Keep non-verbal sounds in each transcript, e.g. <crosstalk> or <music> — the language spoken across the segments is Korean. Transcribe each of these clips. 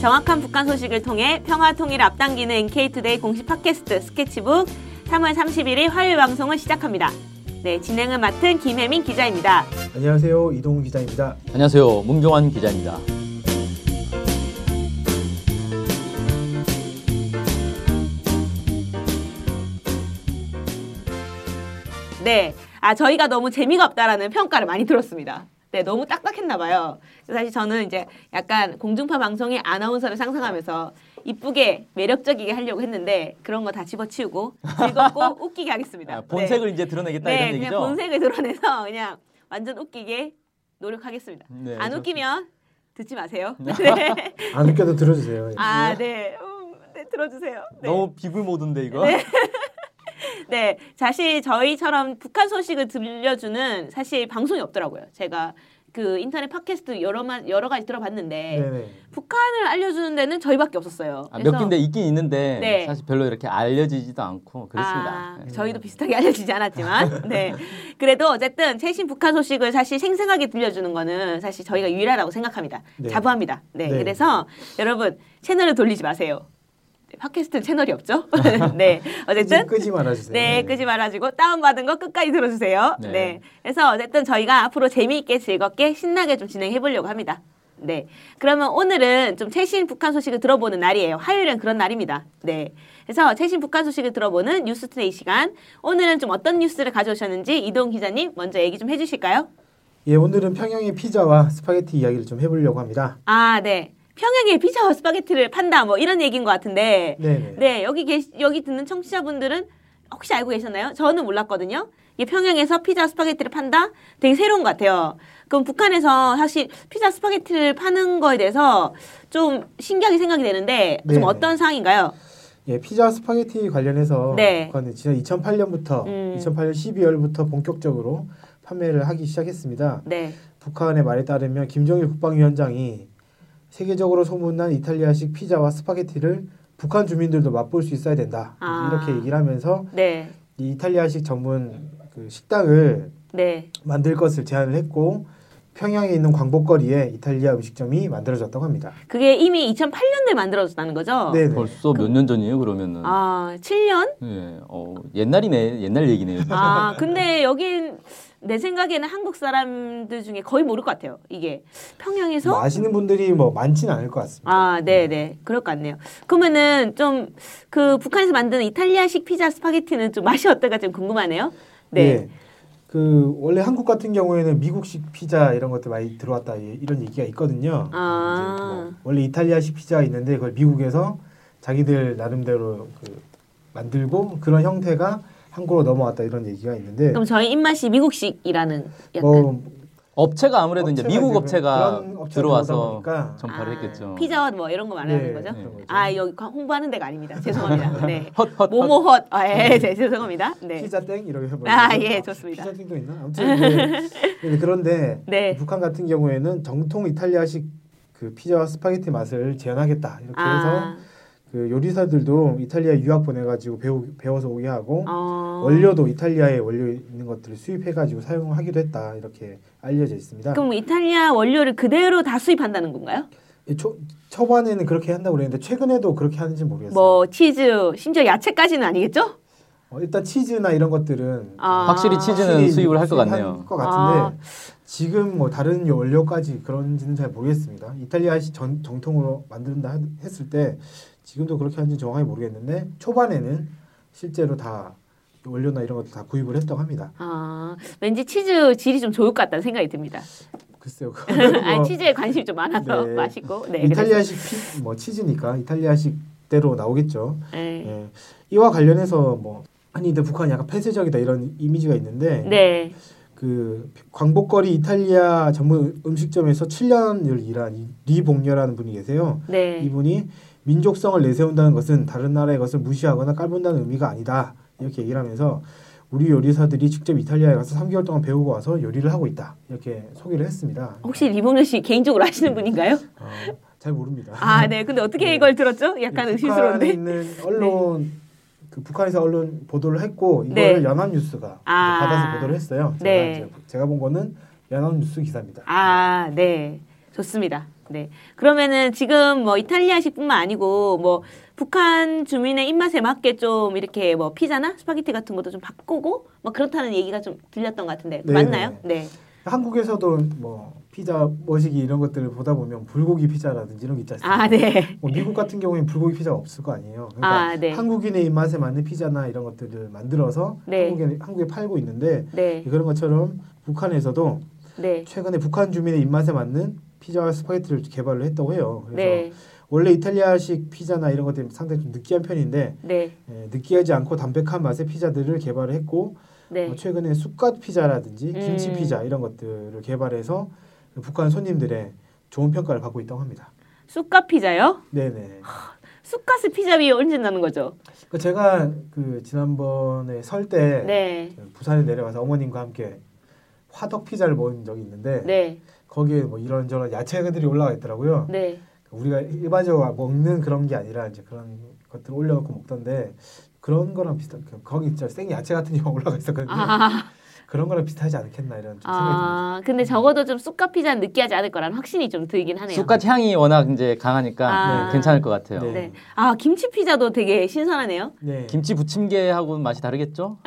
정확한 북한 소식을 통해 평화 통일 앞당기는 NK투데이 공식 팟캐스트 스케치북 3월 31일 화요일 방송을 시작합니다. 네, 진행을 맡은 김혜민 기자입니다. 안녕하세요. 이동훈 기자입니다. 안녕하세요. 문경환 기자입니다. 네. 아, 저희가 너무 재미가 없다라는 평가를 많이 들었습니다. 네, 너무 딱딱했나 봐요. 사실 저는 이제 약간 공중파 방송의 아나운서를 상상하면서 이쁘게 매력적이게 하려고 했는데 그런 거 다 집어치우고 즐겁고 <laughs> 웃기게 하겠습니다. 아, 본색을 네. 이제 드러내겠다 네, 이런 얘기죠? 그냥 본색을 드러내서 그냥 완전 웃기게 노력하겠습니다. 네, 안 웃기면 듣지 마세요. <laughs> 네. 안 웃겨도 들어주세요. 아, 네. 음, 네, 들어주세요. 네. 너무 비굴 모드인데 이거. <laughs> 네. 네, 사실 저희처럼 북한 소식을 들려주는 사실 방송이 없더라고요. 제가 그 인터넷 팟캐스트 여러 여러 가지 들어봤는데 네네. 북한을 알려주는 데는 저희밖에 없었어요. 아, 몇 군데 있긴 있는데 네. 사실 별로 이렇게 알려지지도 않고 그렇습니다. 아, 네. 저희도 비슷하게 알려지지 않았지만 <laughs> 네 그래도 어쨌든 최신 북한 소식을 사실 생생하게 들려주는 거는 사실 저희가 유일하다고 생각합니다. 네. 자부합니다. 네, 네, 그래서 여러분 채널을 돌리지 마세요. 팟캐스트 채널이 없죠? <laughs> 네. 어쨌든 끄지 말아주세요. 네, 끄지 말아주고 다운 받은 거 끝까지 들어주세요. 네. 네. 그래서 어쨌든 저희가 앞으로 재미있게 즐겁게 신나게 좀 진행해 보려고 합니다. 네. 그러면 오늘은 좀 최신 북한 소식을 들어보는 날이에요. 화요일은 그런 날입니다. 네. 그래서 최신 북한 소식을 들어보는 news today 시간. 오늘은 좀 어떤 뉴스를 가져오셨는지 이동 기자님 먼저 얘기 좀 해주실까요? 예, 오늘은 평양의 피자와 스파게티 이야기를 좀 해보려고 합니다. 아, 네. 평양에 피자와 스파게티를 판다 뭐 이런 얘기인 것 같은데 네네. 네 여기 계시 여기 듣는 청취자분들은 혹시 알고 계셨나요? 저는 몰랐거든요. 이게 평양에서 피자 스파게티를 판다? 되게 새로운 것 같아요. 그럼 북한에서 사실 피자 스파게티를 파는 거에 대해서 좀 신기하게 생각이 되는데 좀 네네. 어떤 상황인가요? 예, 피자 스파게티 관련해서 네. 북한은 지난 2008년부터 음. 2008년 12월부터 본격적으로 판매를 하기 시작했습니다. 네. 북한의 말에 따르면 김정일 국방위원장이 세계적으로 소문난 이탈리아식 피자와 스파게티를 북한 주민들도 맛볼 수 있어야 된다. 아. 이렇게 얘기를 하면서 네. 이 이탈리아식 전문 그 식당을 네. 만들 것을 제안을 했고 평양에 있는 광복거리에 이탈리아 음식점이 만들어졌다고 합니다. 그게 이미 2008년에 만들어졌다는 거죠? 네. 벌써 몇년 전이에요, 그러면은? 아, 7년? 네. 어, 옛날이네. 옛날 얘기네요. 아, 근데 여긴 내 생각에는 한국 사람들 중에 거의 모를 것 같아요. 이게 평양에서 뭐 아시는 분들이 뭐 많지는 않을 것 같습니다. 아, 네, 네, 그럴 것 같네요. 그러면은 좀 그 북한에서 만드는 이탈리아식 피자 스파게티는 좀 맛이 어떨까 좀 궁금하네요. 네. 네. 그 원래 한국 같은 경우에는 미국식 피자 이런 것들 많이 들어왔다 이런 얘기가 있거든요. 아. 뭐 원래 이탈리아식 피자가 있는데 그걸 미국에서 자기들 나름대로 그 만들고 그런 형태가 한국으로 넘어왔다 이런 얘기가 있는데 그럼 저희 입맛이 미국식이라는 약간 뭐 업체가 아무래도 이제 미국 업체가 들어와서 전파를 아, 했겠죠. 피자헛 뭐 이런 거 말하는 네, 거죠? 네. 아 여기 홍보하는 데가 아닙니다. 죄송합니다. <laughs> 네. 헛헛 모모 헛. 아, 예, 네, 죄송합니다. 네. 피자 땡 이렇게 해보죠. 아예 좋습니다. 피자 땡도 있나? 아무튼 네. <laughs> 네. 그런데 네. 북한 같은 경우에는 정통 이탈리아식 그 피자와 스파게티 맛을 재현하겠다 이렇게 아. 해서 그 요리사들도 이탈리아 유학 보내가지고 배우, 배워서 오게 하고 어... 원료도 이탈리아에 원료 있는 것들을 수입해가지고 사용하기도 했다 이렇게 알려져 있습니다. 그럼 이탈리아 원료를 그대로 다 수입한다는 건가요? 예, 초, 초반에는 그렇게 한다고 그랬는데 최근에도 그렇게 하는지 모르겠어요. 뭐 치즈, 심지어 야채까지는 아니겠죠? 어, 일단 치즈나 이런 것들은 아~ 확실히 치즈는 수입을 할 것 같네요. 것 같은데 아~ 지금 뭐 다른 원료까지 그런지는 잘 모르겠습니다. 이탈리아식 전, 정통으로 만든다 했을 때 지금도 그렇게 하는지 정확히 모르겠는데 초반에는 실제로 다 원료나 이런 것도 다 구입을 했다고 합니다. 아 왠지 치즈 질이 좀 좋을 것 같다는 생각이 듭니다. 글쎄요. <laughs> 뭐, 아 치즈에 관심이 좀 많아서 네. 맛있고. 네, 이탈리아식 피, 뭐 치즈니까 이탈리아식대로 나오겠죠. 네. 네. 이와 관련해서 뭐 아니 근데 북한이 약간 폐쇄적이다 이런 이미지가 있는데. 네. 그 광복거리 이탈리아 전문 음식점에서 7년을 일한 리봉녀라는 분이 계세요. 네. 이분이 민족성을 내세운다는 것은 다른 나라의 것을 무시하거나 깔본다는 의미가 아니다. 이렇게 얘기를 하면서 우리 요리사들이 직접 이탈리아에 가서 3개월 동안 배우고 와서 요리를 하고 있다. 이렇게 소개를 했습니다. 혹시 리봉렬 씨 개인적으로 아시는 분인가요? 어, 잘 모릅니다. 아, 네. 근데 어떻게 네. 이걸 들었죠? 약간 의심스러운데. 북한에 있는 언론 네. 그 북한에서 언론 보도를 했고 이걸 네. 연합뉴스가 아. 받아서 보도를 했어요. 제가, 네. 제가 본 거는 연합뉴스 기사입니다. 아, 네. 좋습니다. 네. 그러면은 지금 뭐 이탈리아식뿐만 아니고 뭐 북한 주민의 입맛에 맞게 좀 이렇게 뭐 피자나 스파게티 같은 것도 좀 바꾸고 뭐 그렇다는 얘기가 좀 들렸던 것 같은데 네, 맞나요? 네. 한국에서도 뭐 피자 머시기 이런 것들을 보다 보면 불고기 피자라든지 이런 게 있지 않습니까? 아, 네. 뭐 미국 같은 경우에는 불고기 피자가 없을 거 아니에요. 그러니까 아, 네. 한국인의 입맛에 맞는 피자나 이런 것들을 만들어서 네. 한국에 한국에 팔고 있는데 네. 그런 것처럼 북한에서도 네. 최근에 북한 주민의 입맛에 맞는 피자와 스파게티를 개발을 했다고 해요. 그래서 네. 원래 이탈리아식 피자나 이런 것들이 상당히 좀 느끼한 편인데 네. 예, 느끼하지 않고 담백한 맛의 피자들을 개발을 했고 네. 어, 최근에 쑥갓 피자라든지 김치 음. 피자 이런 것들을 개발해서 북한 손님들의 좋은 평가를 받고 있다고 합니다. 쑥갓 피자요? 네네. 쑥갓을 피자 위에 얹는다는 거죠? 그 제가 그 지난번에 설때 네. 부산에 내려가서 어머님과 함께 화덕 피자를 먹은 적이 있는데 네. 거기에 뭐 이런저런 야채들이 올라가 있더라고요. 네. 우리가 일반적으로 먹는 그런 게 아니라 이제 그런 것들 올려놓고 먹던데 그런 거랑 비슷한 그 거기 진짜 생 야채 같은 게 <laughs> 올라가 있었거든요. 아. 그런 거랑 비슷하지 않겠나 이런 좀 생각이 아, 듭니다. 근데 적어도 좀 쑥갓 피자는 느끼하지 않을 거라는 확신이 좀 들긴 하네요. 쑥갓 향이 워낙 이제 강하니까 아. 네, 괜찮을 것 같아요. 네. 네. 아 김치 피자도 되게 신선하네요. 네. 김치 부침개하고는 맛이 다르겠죠?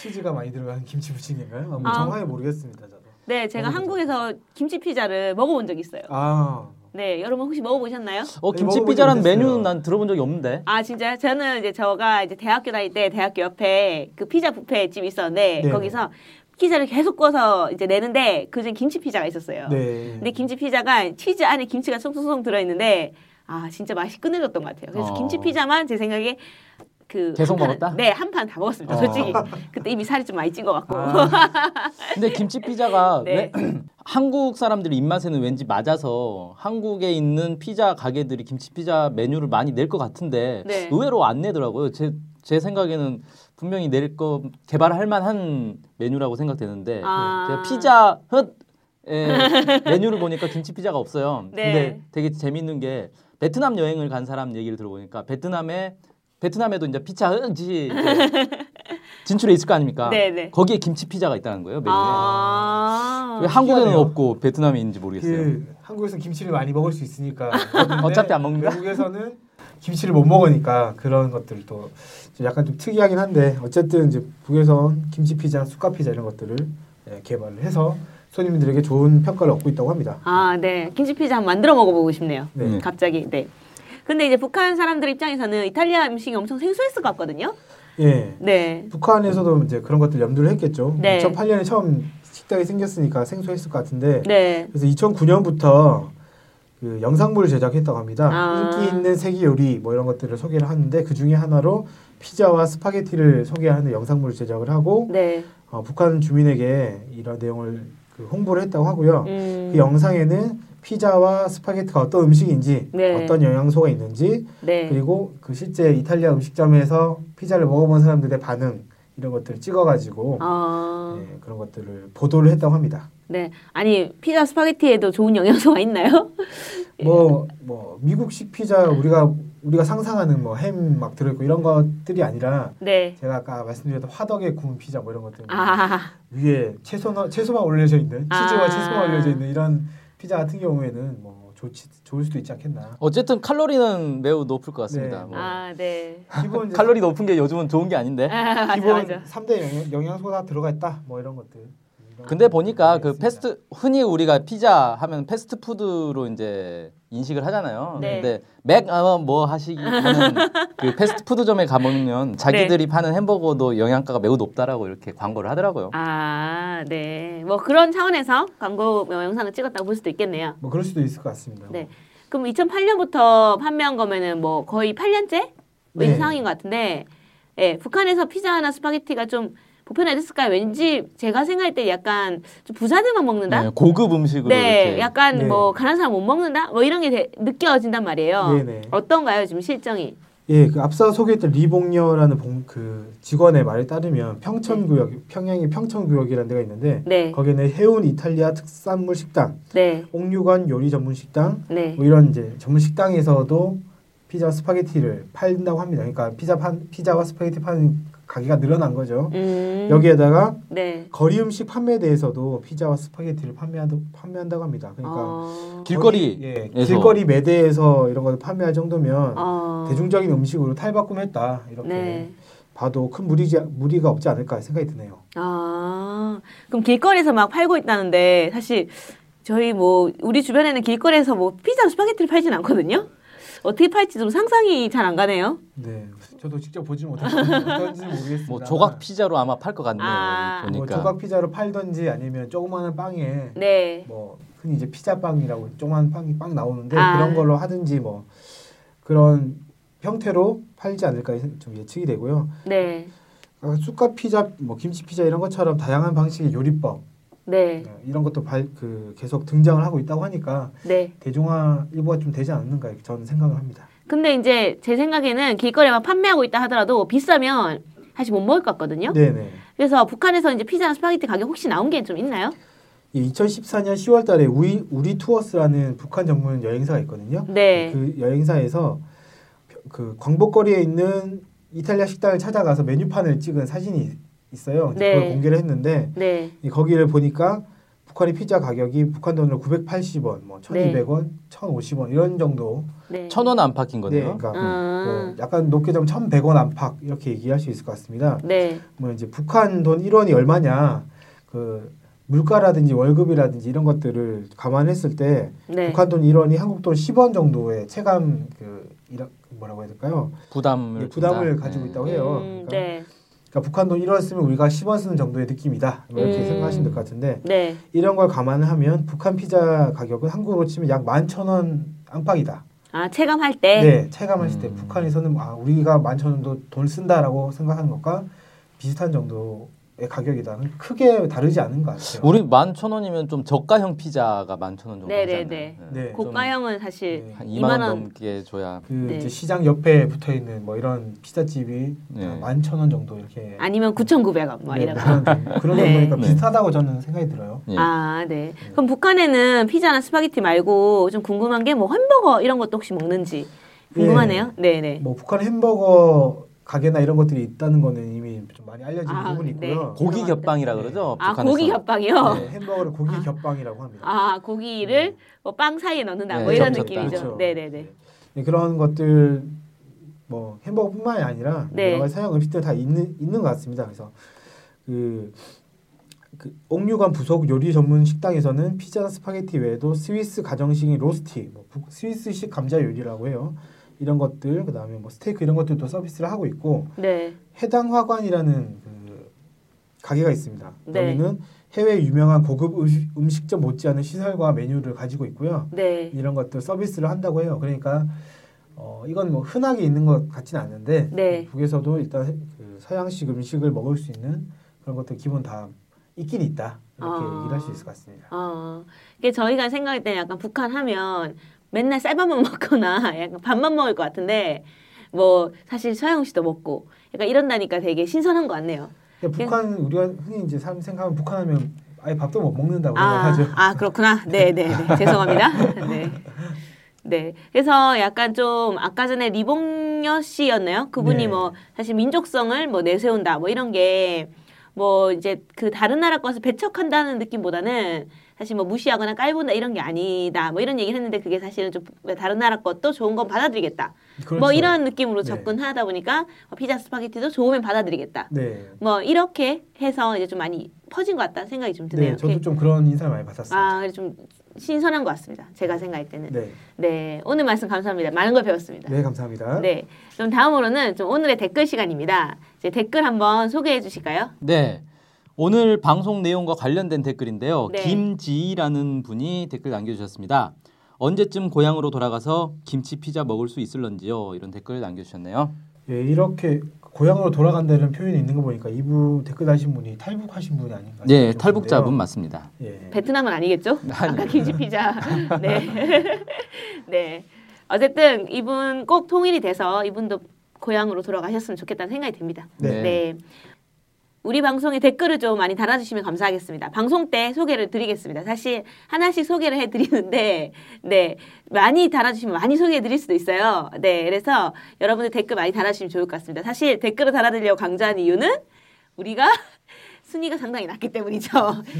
치즈가 많이 들어간 김치 부침개인가요? 뭐 아. 정확히 모르겠습니다. 저도. 네, 제가 한국에서 김치 피자를 먹어본 적이 있어요. 아. 네, 여러분 혹시 먹어보셨나요? 어 김치 피자라는 메뉴는 난 들어본 적이 없는데. 아 진짜요? 저는 이제 저가 이제 대학교 다닐 때 대학교 옆에 그 피자 뷔페 집 있었는데 네. 거기서 피자를 계속 구워서 이제 내는데 그중 김치 피자가 있었어요. 네. 근데 김치 피자가 치즈 안에 김치가 송송송 들어있는데 아 진짜 맛이 끝내줬던 것 같아요. 그래서 어. 김치 피자만 제 생각에 그 계속 먹었다? 네, 한 판 다 먹었습니다. 어. 솔직히 그때 이미 살이 좀 많이 찐 것 같고. 아. 근데 김치 <laughs> 피자가 네. <clears throat> 한국 사람들 입맛에는 왠지 맞아서 한국에 있는 피자 가게들이 김치 피자 메뉴를 많이 낼 것 같은데 네. 의외로 안 내더라고요. 제 제 생각에는 분명히 낼 거 개발할 만한 메뉴라고 생각되는데 아. 제가 피자 헛 <laughs> 메뉴를 보니까 김치 피자가 없어요. 네. 근데 되게 재밌는 게 베트남 여행을 간 사람 얘기를 들어보니까 베트남에 베트남에도 이제 피자 흔지 진출해 있을 거 아닙니까? 네네. 네. 거기에 김치 피자가 있다는 거예요 메뉴에. 아~ 왜 한국에는 없고 베트남에 있는지 모르겠어요. 그 한국에서 김치를 많이 먹을 수 있으니까 어차피 안 먹는다. 외국에서는 김치를 못 먹으니까 그런 것들도 약간 좀 특이하긴 한데 어쨌든 이제 북에서 김치 피자, 쑥갓 피자 이런 것들을 예, 개발을 해서 손님들에게 좋은 평가를 얻고 있다고 합니다. 아, 네. 김치 피자 한번 만들어 먹어보고 싶네요. 네. 갑자기. 네. 근데 이제 북한 사람들 입장에서는 이탈리아 음식이 엄청 생소했을 것 같거든요. 예. 네. 북한에서도 이제 그런 것들 염두를 했겠죠. 네. 2008년에 처음 식당이 생겼으니까 생소했을 것 같은데. 네. 그래서 2009년부터 그 영상물을 제작했다고 합니다. 아. 인기 있는 세계 요리 뭐 이런 것들을 소개를 하는데 그 중에 하나로 피자와 스파게티를 소개하는 영상물을 제작을 하고 네. 어, 북한 주민에게 이런 내용을 그 홍보를 했다고 하고요. 음. 그 영상에는 피자와 스파게티가 어떤 음식인지 네. 어떤 영양소가 있는지 네. 그리고 그 실제 이탈리아 음식점에서 피자를 먹어본 사람들의 반응 이런 것들을 찍어가지고 아... 네, 그런 것들을 보도를 했다고 합니다. 네, 아니 피자 스파게티에도 좋은 영양소가 있나요? 뭐뭐 <laughs> 뭐 미국식 피자 우리가 우리가 상상하는 뭐 햄 막 들어있고 이런 것들이 아니라 네. 제가 아까 말씀드렸던 화덕에 구운 피자 뭐 이런 것들 아. 위에 채소 채소만 올려져 있는 치즈와 아. 채소만 올려져 있는 이런 피자 같은 경우에는 뭐 좋지 좋을 수도 있지 않겠나. 어쨌든 칼로리는 매우 높을 것 같습니다. 네. 뭐. 아 네. 기본 칼로리 높은 게 요즘은 좋은 게 아닌데. 아, 기본 맞아. 3대 영양, 소가 들어가 있다. 뭐 이런 것들. 근데 보니까 그 패스트 흔히 우리가 피자 하면 패스트푸드로 이제 인식을 하잖아요. 네. 근데 맥뭐 어, 머시기 하는 그 패스트푸드점에 가보면 자기들이 네. 파는 햄버거도 영양가가 매우 높다라고 이렇게 광고를 하더라고요. 아, 네. 뭐 그런 차원에서 광고 영상을 찍었다고 볼 수도 있겠네요. 뭐 그럴 수도 있을 것 같습니다. 네. 그럼 2008년부터 판매한 거면은 뭐 거의 8년째 뭐 네. 상황인 것 같은데, 예, 북한에서 피자나 스파게티가 좀 보편화됐을까요? 왠지 제가 생각할 때 약간 좀 부자들만 먹는다. 네, 고급 음식으로. 네, 이렇게. 약간 네. 뭐 가난 사람 못 먹는다. 뭐 이런 게 되, 느껴진단 말이에요. 네네. 네. 어떤가요, 지금 실정이? 예, 그 앞서 소개했던 리봉녀라는 봉, 그 직원의 말에 따르면 평천구역, 네. 평양의 평천구역이라는 데가 있는데 네. 거기는 해운 이탈리아 특산물 식당, 네. 옥류관 요리 전문 식당, 네. 뭐 이런 이제 전문 식당에서도 피자 스파게티를 팔린다고 합니다. 그러니까 피자 판 피자와 스파게티 파는 가게가 늘어난 거죠. 음. 여기에다가 네. 거리 음식 판매에 대해서도 피자와 스파게티를 판매한다, 판매한다고 합니다. 그러니까 어. 길거리 예, 길거리 매대에서 이런 걸 판매할 정도면 어. 대중적인 음식으로 탈바꿈했다 이렇게 네. 봐도 큰 무리지, 무리가 없지 않을까 생각이 드네요. 아 그럼 길거리에서 막 팔고 있다는데 사실 저희 뭐 우리 주변에는 길거리에서 뭐 피자 스파게티를 팔진 않거든요. 어떻게 팔지 좀 상상이 잘 안 가네요. 네, 저도 직접 보지 못해서 어떤지 모르겠습니다. 뭐 조각 피자로 아마 팔 것 같네요. 아. 보니까. 뭐 조각 피자로 팔던지 아니면 조그마한 빵에 네. 뭐 흔히 이제 피자 빵이라고 조그마한 빵이 빵 나오는데 아. 그런 걸로 하든지 뭐 그런 형태로 팔지 않을까 좀 예측이 되고요. 네. 아, 쑥갓 피자, 뭐 김치 피자 이런 것처럼 다양한 방식의 요리법 네. 네. 이런 것도 발, 그 계속 등장을 하고 있다고 하니까 네. 대중화 일부가 좀 되지 않는가 저는 생각을 합니다. 근데 이제 제 생각에는 길거리에만 판매하고 있다 하더라도 비싸면 사실 못 먹을 것 같거든요. 네네. 그래서 북한에서 이제 피자나 스파게티 가격 혹시 나온 게 좀 있나요? 예, 2014년 10월 달에 우리 우리 투어스라는 북한 전문 여행사가 있거든요. 네. 그 여행사에서 그 광복거리에 있는 이탈리아 식당을 찾아가서 메뉴판을 찍은 사진이 있어요. 네. 그걸 공개를 했는데 네. 거기를 보니까 북한의 피자 가격이 북한 돈으로 980원, 뭐 1,200원, 네. 1,050원 이런 정도. 네. 1,000원 안팎인 거네요. 네, 그러니까 아. 뭐 약간 높게 잡으면 1,100원 안팎 이렇게 얘기할 수 있을 것 같습니다. 네. 뭐 이제 북한 돈 1원이 얼마냐 그 물가라든지 월급이라든지 이런 것들을 감안했을 때 네. 북한 돈 1원이 한국 돈 10원 정도의 체감 그 뭐라고 해야 될까요? 부담을 예, 부담을 가지고 네. 있다고 해요. 음, 그러니까 네. 그러니까 북한 돈 1원 쓰면 우리가 10원 쓰는 정도의 느낌이다. 이렇게 음. 생각하시면 될 것 같은데 네. 이런 걸 감안하면 북한 피자 가격은 한국으로 치면 약 11,000원 안팎이다. 아 체감할 때? 네, 체감했을 음. 때 북한에서는 아 우리가 11,000원도 돈 쓴다라고 생각하는 것과 비슷한 정도 가격이다. 크게 다르지 않은 것 같아요. 우리 만 천 원이면 좀 저가형 피자가 만 천 원 정도 네네네. 네. 네. 고가형은 사실 네. 한 2만 원 넘게 줘야. 그 네. 이제 시장 옆에 붙어 있는 뭐 이런 피자집이 네. 만천 원 정도 이렇게. 아니면 9,900원 뭐 이런 그런 그런 네. 정도니까 비슷하다고 저는 생각이 들어요. 아 네. 그럼 북한에는 피자나 스파게티 말고 좀 궁금한 게 뭐 햄버거 이런 것도 혹시 먹는지 궁금하네요. 네네. 뭐 북한 햄버거 가게나 이런 것들이 있다는 거는 이미 좀 많이 알려진 아, 부분이 네. 있고요. 고기 겹빵이라 그러죠. 아 북한에서. 고기 겹빵이요? 네, 햄버거를 <laughs> 고기 아. 겹빵이라고 합니다. 아 고기를 네. 뭐빵 사이에 넣는다 네, 뭐 이런 느낌이죠. 그렇죠. 네네네. 네, 그런 것들 뭐 햄버거뿐만이 아니라 네. 여러 가지 서양 음식들 다 있는 있는 것 같습니다. 그래서 그, 그 옥류관 부속 요리 전문 식당에서는 피자, 스파게티 외에도 스위스 가정식인 로스티, 뭐 스위스식 감자 요리라고 해요. 이런 것들 그다음에 뭐 스테이크 이런 것들도 서비스를 하고 있고 네. 해당화관이라는 그 가게가 있습니다. 네. 여기는 해외 유명한 고급 음식, 점 못지않은 시설과 메뉴를 가지고 있고요. 네. 이런 것들 서비스를 한다고 해요. 그러니까 어, 이건 뭐 흔하게 있는 것 같지는 않은데 네. 북에서도 일단 그 서양식 음식을 먹을 수 있는 그런 것들 기본 다 있긴 있다 이렇게 어. 얘기를 할 수 있을 것 같습니다. 어. 이게 저희가 생각할 때는 약간 북한 하면 맨날 쌀밥만 <laughs> 먹거나 약간 밥만 먹을 것 같은데 뭐 사실 서영 씨도 먹고 약간 이런다니까 되게 신선한 것 같네요. 북한 우리가 흔히 이제 생각하면 북한하면 아예 밥도 못 먹는다고 아, 생각하죠. 아 그렇구나. 네네 네, 네. <laughs> 죄송합니다. 네. 네. 그래서 약간 좀 아까 전에 리봉여 씨였나요? 그분이 네. 뭐 사실 민족성을 뭐 내세운다 뭐 이런 게 뭐 이제 그 다른 나라 것을 배척한다는 느낌보다는 사실 뭐 무시하거나 깔본다 이런 게 아니다. 뭐 이런 얘기를 했는데 그게 사실은 좀 다른 나라 것도 좋은 건 받아들이겠다. 뭐 그렇죠. 뭐 이런 느낌으로 네. 접근하다 보니까 뭐 피자 스파게티도 좋으면 받아들이겠다. 네. 뭐 이렇게 해서 이제 좀 많이 퍼진 것 같다는 생각이 좀 드네요. 네, 저도 좀 그런 인상을 많이 받았습니다. 아, 좀 신선한 것 같습니다. 제가 생각할 때는. 네. 네. 오늘 말씀 감사합니다. 많은 걸 배웠습니다. 네, 감사합니다. 네. 그럼 다음으로는 좀 오늘의 댓글 시간입니다. 이제 댓글 한번 소개해 주실까요? 네. 오늘 방송 내용과 관련된 댓글인데요. 네. 김지희라는 분이 댓글 남겨주셨습니다. 언제쯤 고향으로 돌아가서 김치 피자 먹을 수 있을런지요? 이런 댓글 남겨주셨네요. 예, 이렇게 고향으로 돌아간다는 표현이 있는 거 보니까 이분 댓글 다신 분이 탈북하신 분이 아닌가? 네, 탈북자분 맞습니다. 예. 베트남은 아니겠죠? 아까 김치 피자. 네. <laughs> 네. 어쨌든 이분 꼭 통일이 돼서 이분도 고향으로 돌아가셨으면 좋겠다는 생각이 듭니다. 네. 네. 우리 방송에 댓글을 좀 많이 달아주시면 감사하겠습니다. 방송 때 소개를 드리겠습니다. 사실 하나씩 소개를 해드리는데, 네. 많이 달아주시면 많이 소개해드릴 수도 있어요. 네. 그래서 여러분들 댓글 많이 달아주시면 좋을 것 같습니다. 사실 댓글을 달아드리려고 강조한 이유는 우리가 <laughs> 순위가 상당히 낮기 때문이죠.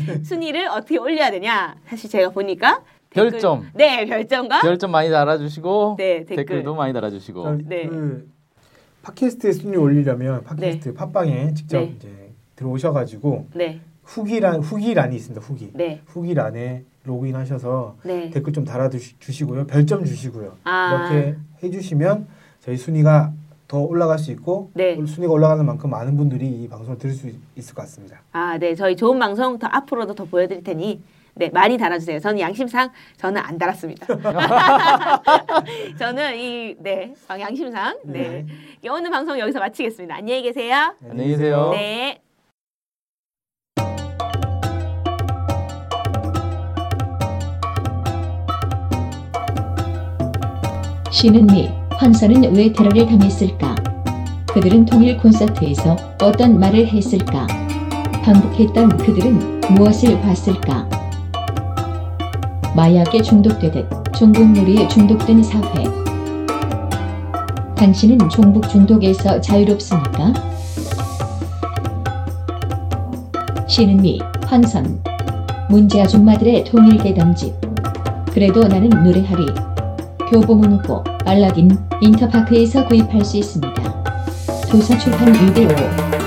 <laughs> 순위를 어떻게 올려야 되냐. 사실 제가 보니까 별점. 네, 별점과 별점 많이 달아주시고 네, 댓글. 도 많이 달아주시고. 네. 그 팟캐스트에 순위 올리려면 팟캐스트 네. 팟빵에 직접 네. 이제 들어오셔가지고 네. 후기란 후기란이 있습니다. 후기. 네. 후기란에 로그인하셔서 네. 댓글 좀 달아주시고요. 별점 주시고요. 아. 이렇게 해주시면 저희 순위가 더 올라갈 수 있고 네. 순위가 올라가는 만큼 많은 분들이 이 방송을 들을 수 있을 것 같습니다. 아, 네. 저희 좋은 방송 더 앞으로도 더 보여드릴 테니 네, 많이 달아주세요. 저는 양심상 저는 안 달았습니다. <laughs> 저는 이, 네, 양심상, 네. 네. 오늘 방송 여기서 마치겠습니다. 안녕히 계세요. 안녕히 계세요. 네. 쉬는 미, 환선은 왜 테러를 당했을까? 그들은 통일 콘서트에서 어떤 말을 했을까? 반복했던 그들은 무엇을 봤을까? 마약에 중독되듯 종북 놀이에 중독된 사회. 당신은 종북 중독에서 자유롭습니까? 쉬는 미, 환선. 문제 아줌마들의 통일대담집. 그래도 나는 노래하리. 교보문고, 알라딘, 인터파크에서 구입할 수 있습니다. 도서출판 615